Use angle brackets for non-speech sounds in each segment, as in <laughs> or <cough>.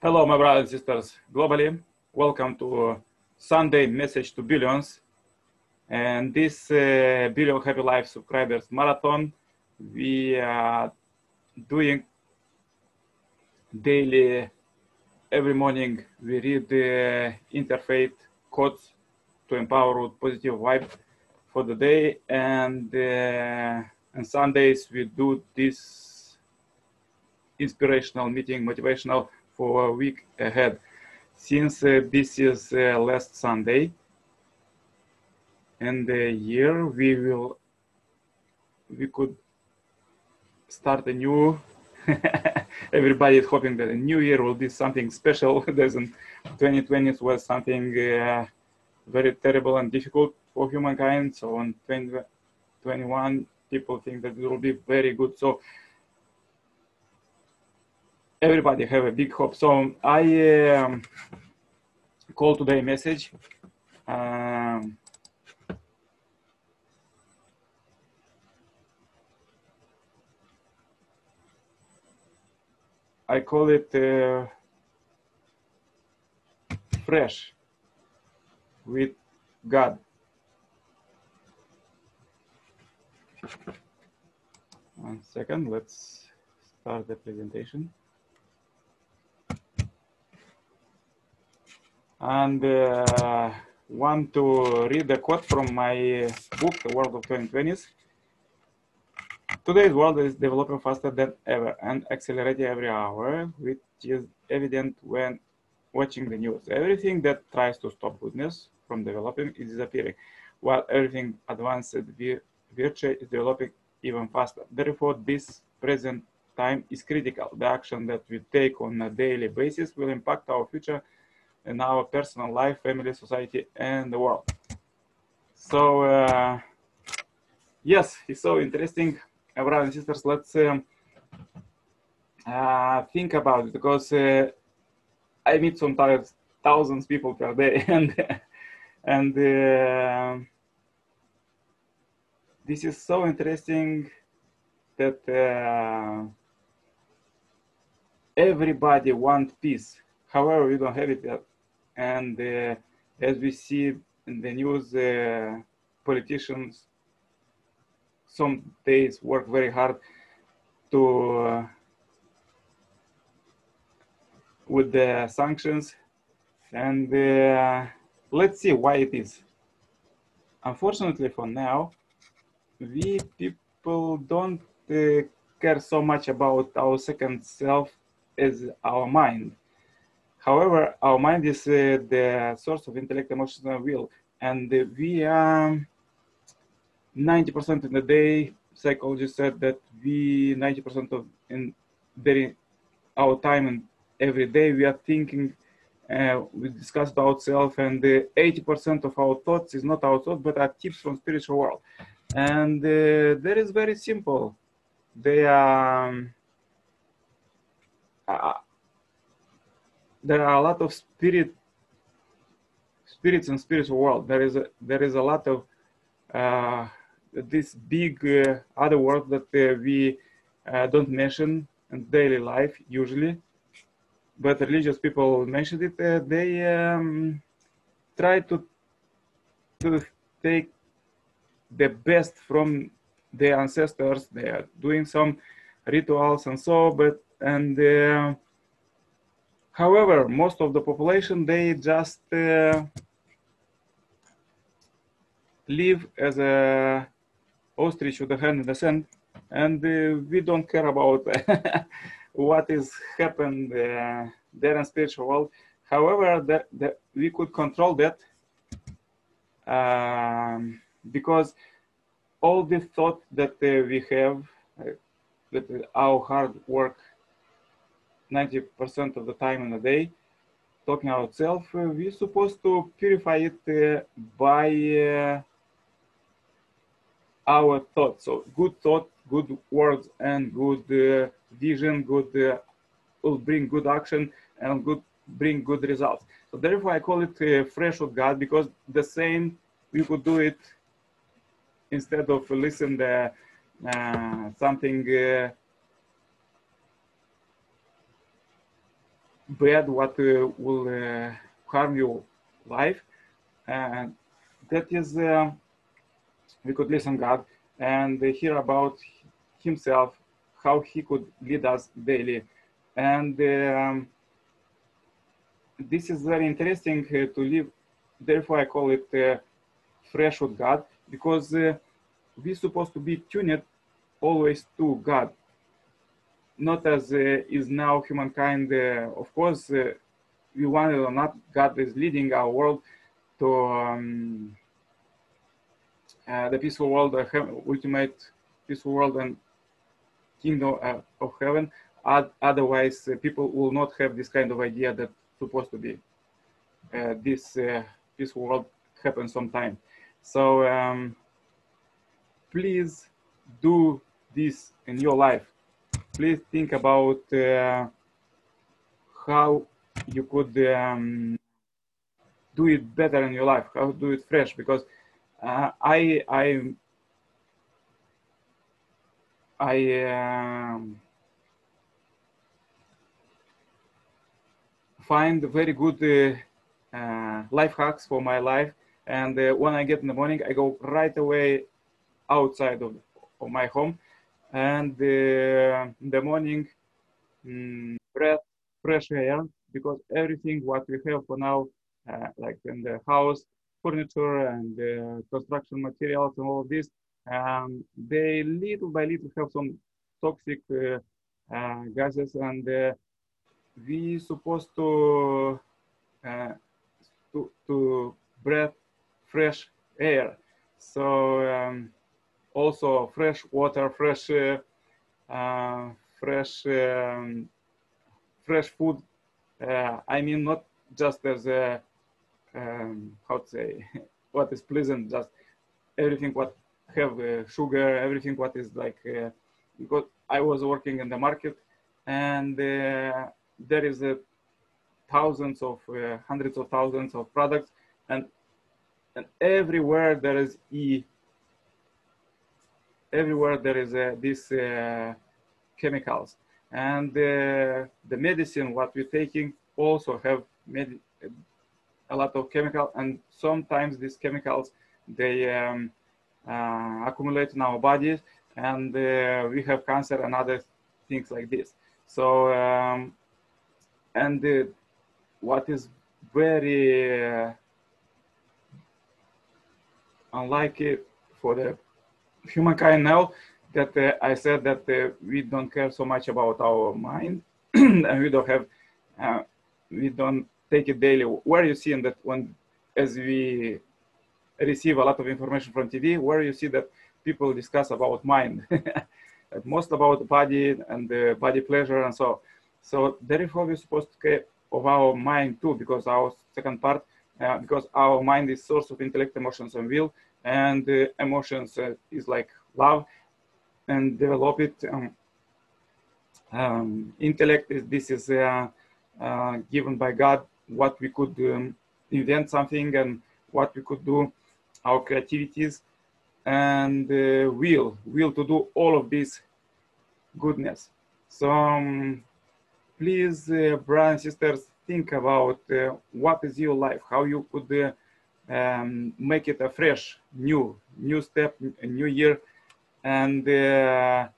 Hello, my brothers and sisters globally. Welcome to Sunday Message to Billions. And this uh, Billion Happy Life Subscribers Marathon, we are doing daily, every morning, we read the interfaith quotes to empower with positive vibe for the day. And uh, on Sundays, we do this inspirational meeting, motivational for a week ahead. Since uh, this is uh, last Sunday in the year, we will we could start a new. <laughs> Everybody is hoping that a new year will be something special. <laughs> There's 2020 was something uh, very terrible and difficult for humankind. So in 2021, people think that it will be very good. So everybody have a big hope. So I um, call today message. Um, I call it uh, fresh with God. One second, let's start the presentation. And uh, want to read a quote from my book, The World of 2020s. Today's world is developing faster than ever and accelerating every hour, which is evident when watching the news. Everything that tries to stop goodness from developing is disappearing, while everything advanced virtue is developing even faster. Therefore, this present time is critical. The action that we take on a daily basis will impact our future in our personal life, family, society, and the world. So, uh, yes, it's so interesting. Uh, brothers and sisters, let's um, uh, think about it because uh, I meet sometimes thousands of people per day, <laughs> and and uh, this is so interesting that uh, everybody wants peace. However, we don't have it yet and uh, as we see in the news, uh, politicians some days work very hard to uh, with the sanctions, and let's see why it is. Unfortunately, for now, we people don't uh, care so much about our second self as our mind. However, our mind is uh, the source of intellect, emotions, and will. And uh, we are 90% in the day, psychologists said that we 90% of in very our time and every day we are thinking uh, we discuss self and 80% of our thoughts is not our thoughts but are tips from spiritual world and uh, that is very simple they are um, there are a lot of spirit spirits and spiritual world. There is a there is a lot of uh, this big uh, other world that uh, we uh, don't mention in daily life usually, but religious people mention it. Uh, they um, try to to take the best from their ancestors. They are doing some rituals and so, but and uh, However, most of the population, they just uh, live as a ostrich with a hand in the sand, and uh, we don't care about <laughs> what is happened uh, there in spiritual world. However, we could control that um, because all the thought that uh, we have, uh, that our hard work 90% of the time in a day, talking ourselves, uh, we're supposed to purify it uh, by uh, our thoughts. So good thought, good words, and good uh, vision, good uh, will bring good action and good bring good results. So therefore, I call it uh, fresh with God because the same we could do it instead of listen the something bad, what uh, will uh, harm your life. And that is, uh, we could listen God and hear about himself, how he could lead us daily. And um, this is very interesting uh, to live. Therefore, I call it uh, fresh with God because uh, we're supposed to be tuned always to God, not as is now humankind. of course, we want it or not, God is leading our world to um, uh, the peaceful world, the ultimate peaceful world and kingdom uh, of heaven. Otherwise, uh, people will not have this kind of idea that supposed to be uh, this peaceful world happens sometime. So um, please do this in your life. Please think about uh, how you could um, do it better in your life, how do it fresh. Because uh, I I I um, find very good uh, uh, life hacks for my life. And uh, when I get in the morning, I go right away outside of, of my home. And in the morning, mm, breath fresh air because everything what we have for now, uh, like in the house, furniture and uh, construction materials and all this, um, they little by little have some toxic uh, gases and we supposed to uh, to, to breathe fresh air. So um, also fresh water, fresh uh, uh, fresh um, fresh food. Uh, I mean, not just as a um, how to say <laughs> what is pleasant, just everything what have uh, sugar, everything what is like. Because I was working in the market and there is a thousands of uh, hundreds of thousands of products and and everywhere there is e everywhere there is uh, these uh, chemicals. And uh, the medicine what we're taking also have made a lot of chemical and sometimes these chemicals they um, uh, accumulate in our bodies and we have cancer and other things like this. So um, and what is very uh, unlike for the humankind now that uh, I said that uh, we don't care so much about our mind <clears throat> and we don't have uh, we don't take it daily. Where you see in that when as we receive a lot of information from TV where you see that people discuss about mind <laughs> most about body and the body pleasure and so so therefore, we're supposed to care of our mind too, because our second part, uh, because our mind is source of intellect, emotions, and will, and uh, emotions uh, is like love, and develop it. Um, um, intellect is this is uh, uh, given by God. What we could um, invent something and what we could do, our creativities, and will will to do all of this goodness. So. Um, please, uh, brothers and sisters, think about uh, what is your life, how you could um, make it a fresh, new, new step, a new year, and uh,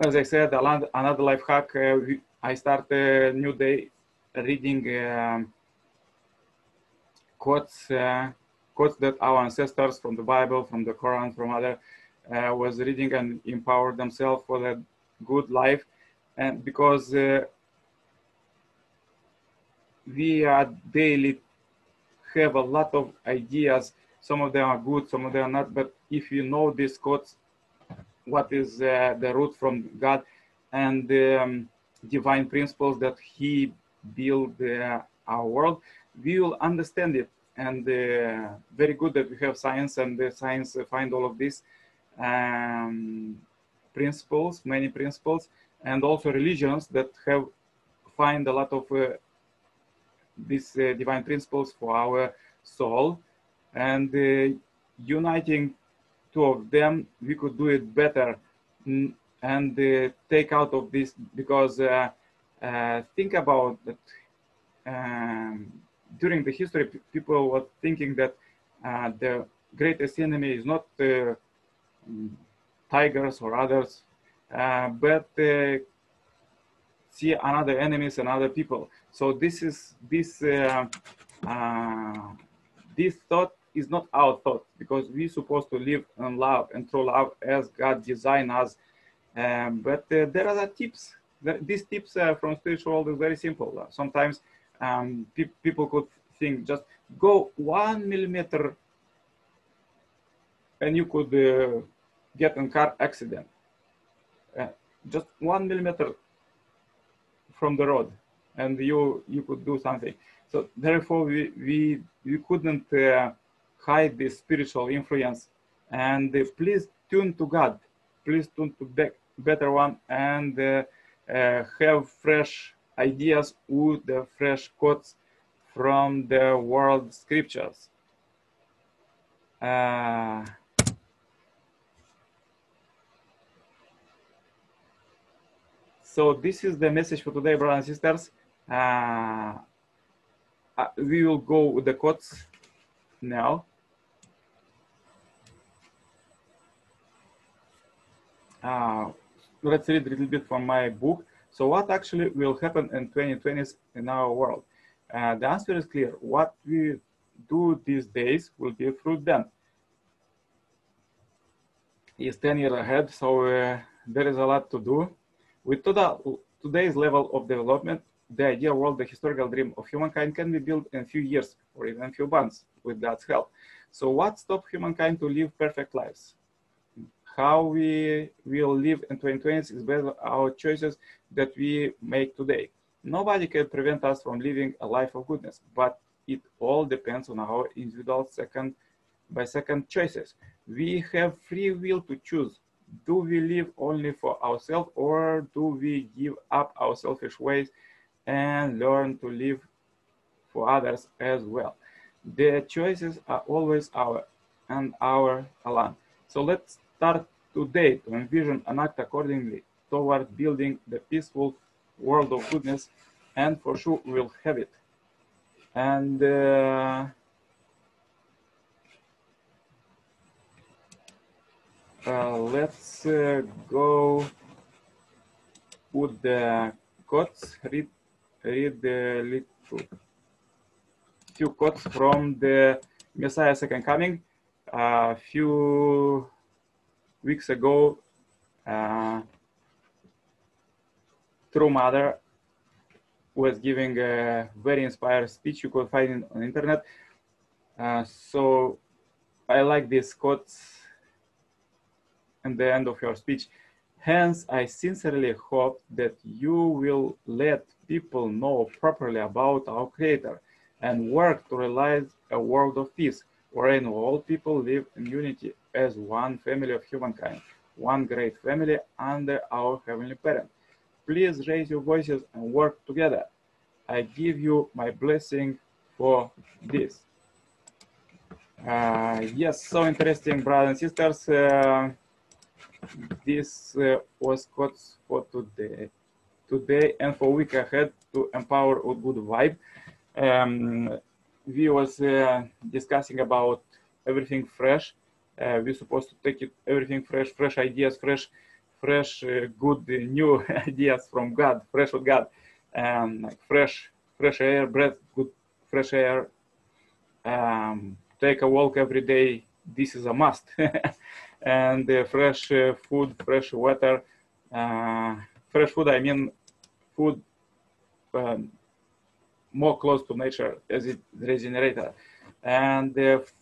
as I said, another life hack. Uh, I start a new day reading um, quotes, uh, quotes that our ancestors from the Bible, from the Quran, from other was reading and empowered themselves for that good life and because we are daily have a lot of ideas. Some of them are good some of them are not but if you know these codes what is uh, the root from god and the um, divine principles that he built uh, our world we will understand it. And uh, very good that we have science and the science find all of these um, principles, many principles, and also religions that have find a lot of uh, these uh, divine principles for our soul, and uh, uniting two of them, we could do it better. and uh, take out of this because think about that um, during the history people were thinking that uh, the greatest enemy is not uh, tigers or others uh, but see another enemies and other people so this is this this thought is not our thought because we're supposed to live and love and through love as God designed us. Um, but uh, there are the tips. These tips uh, from spiritual world is very simple. Uh, sometimes um, pe people could think just go one millimeter and you could uh, get in car accident. Uh, just one millimeter from the road and you you could do something. So therefore we, we, we couldn't uh, hide this spiritual influence. And uh, please tune to God. Please tune to the better one and uh, uh, have fresh ideas with the fresh quotes from the world scriptures. Uh, so this is the message for today, brothers and sisters. Uh, uh, we will go with the quotes now. Uh, let's read a little bit from my book. So what actually will happen in 2020s in our world? Uh, the answer is clear. What we do these days will be through them. It's 10 years ahead, so uh, there is a lot to do. With total, today's level of development, the ideal world, the historical dream of humankind can be built in a few years or even a few months with God's help. So what stops humankind to live perfect lives? how we will live in 2020 is based on our choices that we make today. Nobody can prevent us from living a life of goodness, but it all depends on our individual second by second choices. We have free will to choose. Do we live only for ourselves or do we give up our selfish ways and learn to live for others as well? The choices are always our and our alone. So let's start today to envision and act accordingly toward building the peaceful world of goodness, and for sure we'll have it. And uh, uh, let's uh, go with the quotes, read, read the little few quotes from the Messiah Second Coming. A few weeks ago, uh, True Mother was giving a very inspired speech you could find on internet. Uh, so I like these quote at the end of your speech. Hence, I sincerely hope that you will let people know properly about our Creator and work to realize a world of peace wherein all people live in unity as one family of humankind, one great family under our Heavenly Parent. Please raise your voices and work together. I give you my blessing for this. Uh, yes, so interesting, brothers and sisters. Uh, this uh, was quotes for today, today and for week ahead to empower a good vibe. Um, we was uh, discussing about everything fresh uh, we're supposed to take it everything fresh, fresh ideas, fresh, fresh, good new <laughs> ideas from God, fresh with God, and like fresh, fresh air, breath, good fresh air. Um, take a walk every day. This is a must. <laughs> and uh, fresh uh, food, fresh water, uh, fresh food. I mean, food um, more close to nature as it regenerator, and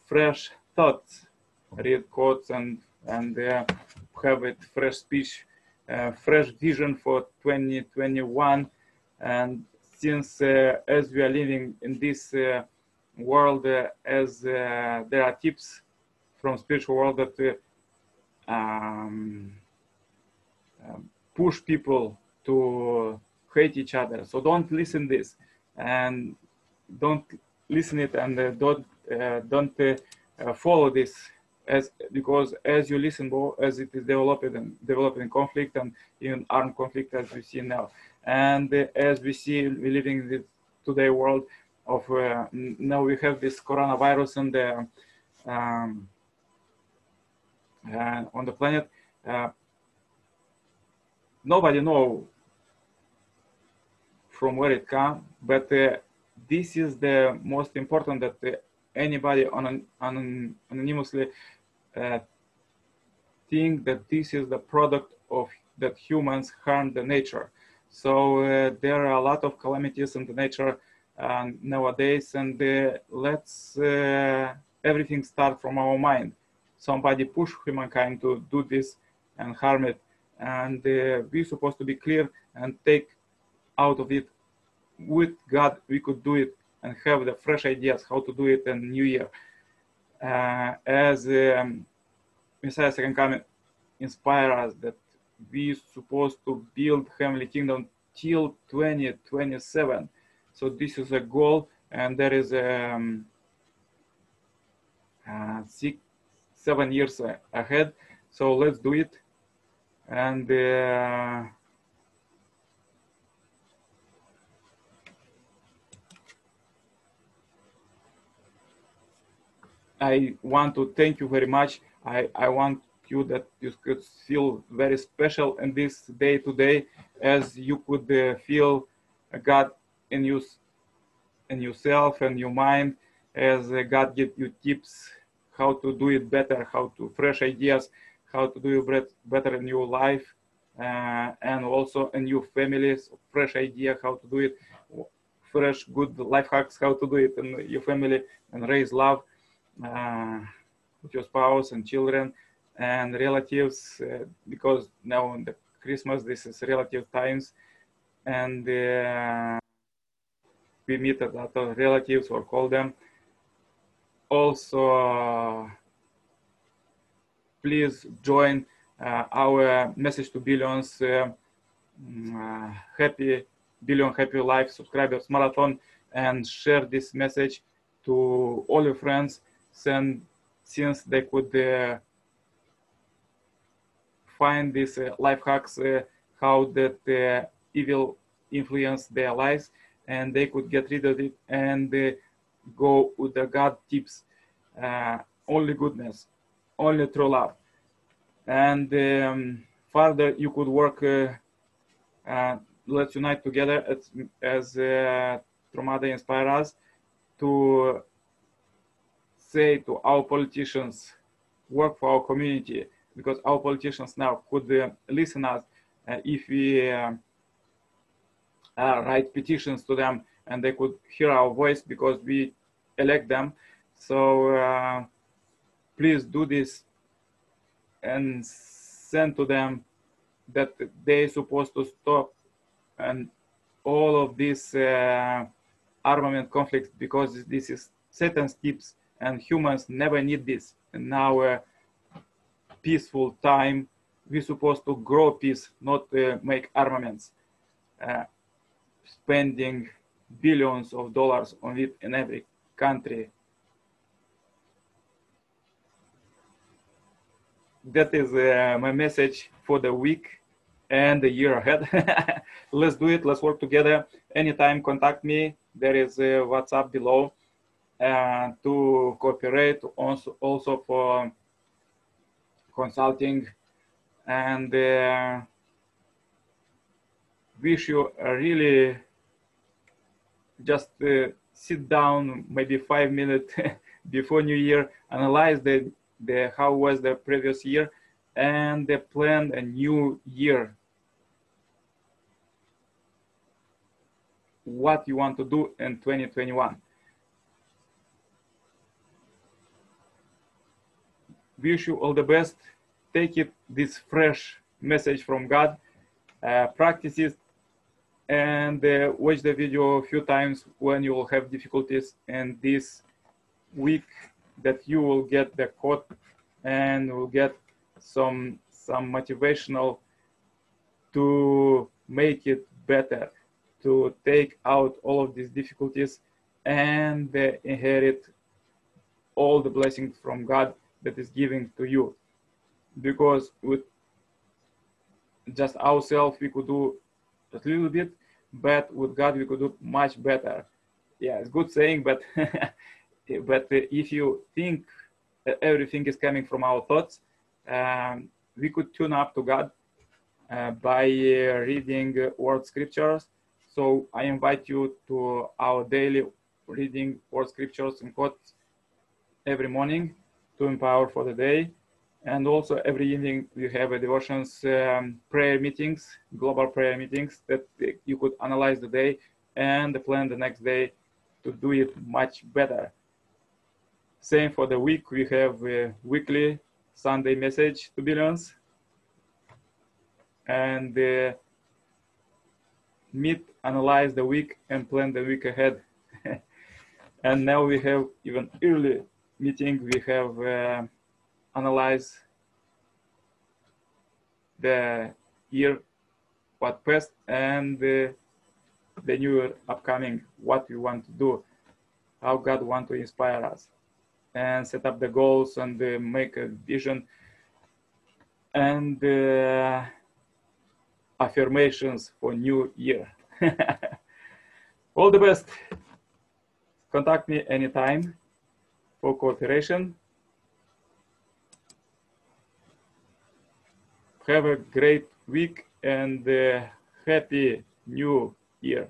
fresh thoughts read quotes and and uh, have it fresh speech, uh, fresh vision for 2021. And since uh, as we are living in this world, as there are tips from spiritual world that um, um, push people to hate each other. So don't listen this and don't listen it and don't don't follow this as because as you listen more, as it is developing and developing conflict and even armed conflict as we see now, and uh, as we see we living in the today world of uh, now we have this coronavirus and the um, uh, on the planet. Uh, nobody know from where it come, but uh, this is the most important that uh, anybody on, on anonymously uh, think that this is the product of that humans harm the nature. So uh, there are a lot of calamities in the nature um, nowadays, and uh, let's uh, everything start from our mind. Somebody push humankind to do this and harm it, and uh, we're supposed to be clear and take out of it with God we could do it and have the fresh ideas how to do it in New Year. Uh, as um, Messiah Second Coming inspire us that we supposed to build Heavenly Kingdom till 2027. So this is a goal, and there is um, uh, six, seven years ahead. So let's do it. And uh, I want to thank you very much. I, I want you that you could feel very special in this day today as you could uh, feel God in you in yourself and your mind as uh, God give you tips how to do it better, how to fresh ideas, how to do it better in your life uh, and also in your families, fresh idea how to do it, fresh good life hacks how to do it in your family and raise love uh, with your spouse and children and relatives uh, because now in the Christmas this is relative times and uh, we meet a lot of relatives or call them. Also, uh, please join uh, our message to billions uh, mm, happy billion happy life subscribers marathon and share this message to all your friends and since they could uh, find these uh, life hacks uh, how that evil influence their lives and they could get rid of it and go with the god tips uh, only goodness only true love. And um, further you could work uh let's unite together as, as uh, True Mother inspire us to say to our politicians, work for our community, because our politicians now could uh, listen us uh, if we uh, uh, write petitions to them and they could hear our voice because we elect them. So uh, please do this and send to them that they're supposed to stop and all of this uh, armament conflicts because this is Satan's tips and humans never need this. In our peaceful time, we're supposed to grow peace, not uh, make armaments, uh, spending billions of dollars on it in every country. That is uh, my message for the week and the year ahead. <laughs> let's do it. Let's work together. Anytime, contact me. There is a WhatsApp below and to cooperate also, also for consulting and uh, wish you a really just uh, sit down maybe five minutes <laughs> before new year analyze the, the how was the previous year and they plan a new year. What you want to do in 2021 wish you all the best. Take it, this fresh message from God, uh, practice it, and uh, watch the video a few times when you will have difficulties. And this week that you will get the code and will get some some motivational to make it better, to take out all of these difficulties and uh, inherit all the blessings from God that is giving to you. Because with just ourselves, we could do a little bit, but with God, we could do much better. Yeah, it's good saying, but <laughs> but if you think everything is coming from our thoughts, um, we could tune up to God uh, by uh, reading uh, word scriptures. So I invite you to our daily reading word scriptures and quotes every morning to empower for the day. And also every evening we have a devotions um, prayer meetings, global prayer meetings that you could analyze the day and plan the next day to do it much better. Same for the week, we have a weekly Sunday message to billions and uh, meet, analyze the week and plan the week ahead. <laughs> and now we have even early meeting, we have uh, analyzed the year what passed and the new upcoming, what we want to do, how God want to inspire us and set up the goals and uh, make a vision and uh, affirmations for new year. <laughs> All the best. Contact me anytime for cooperation. Have a great week and uh, happy new year.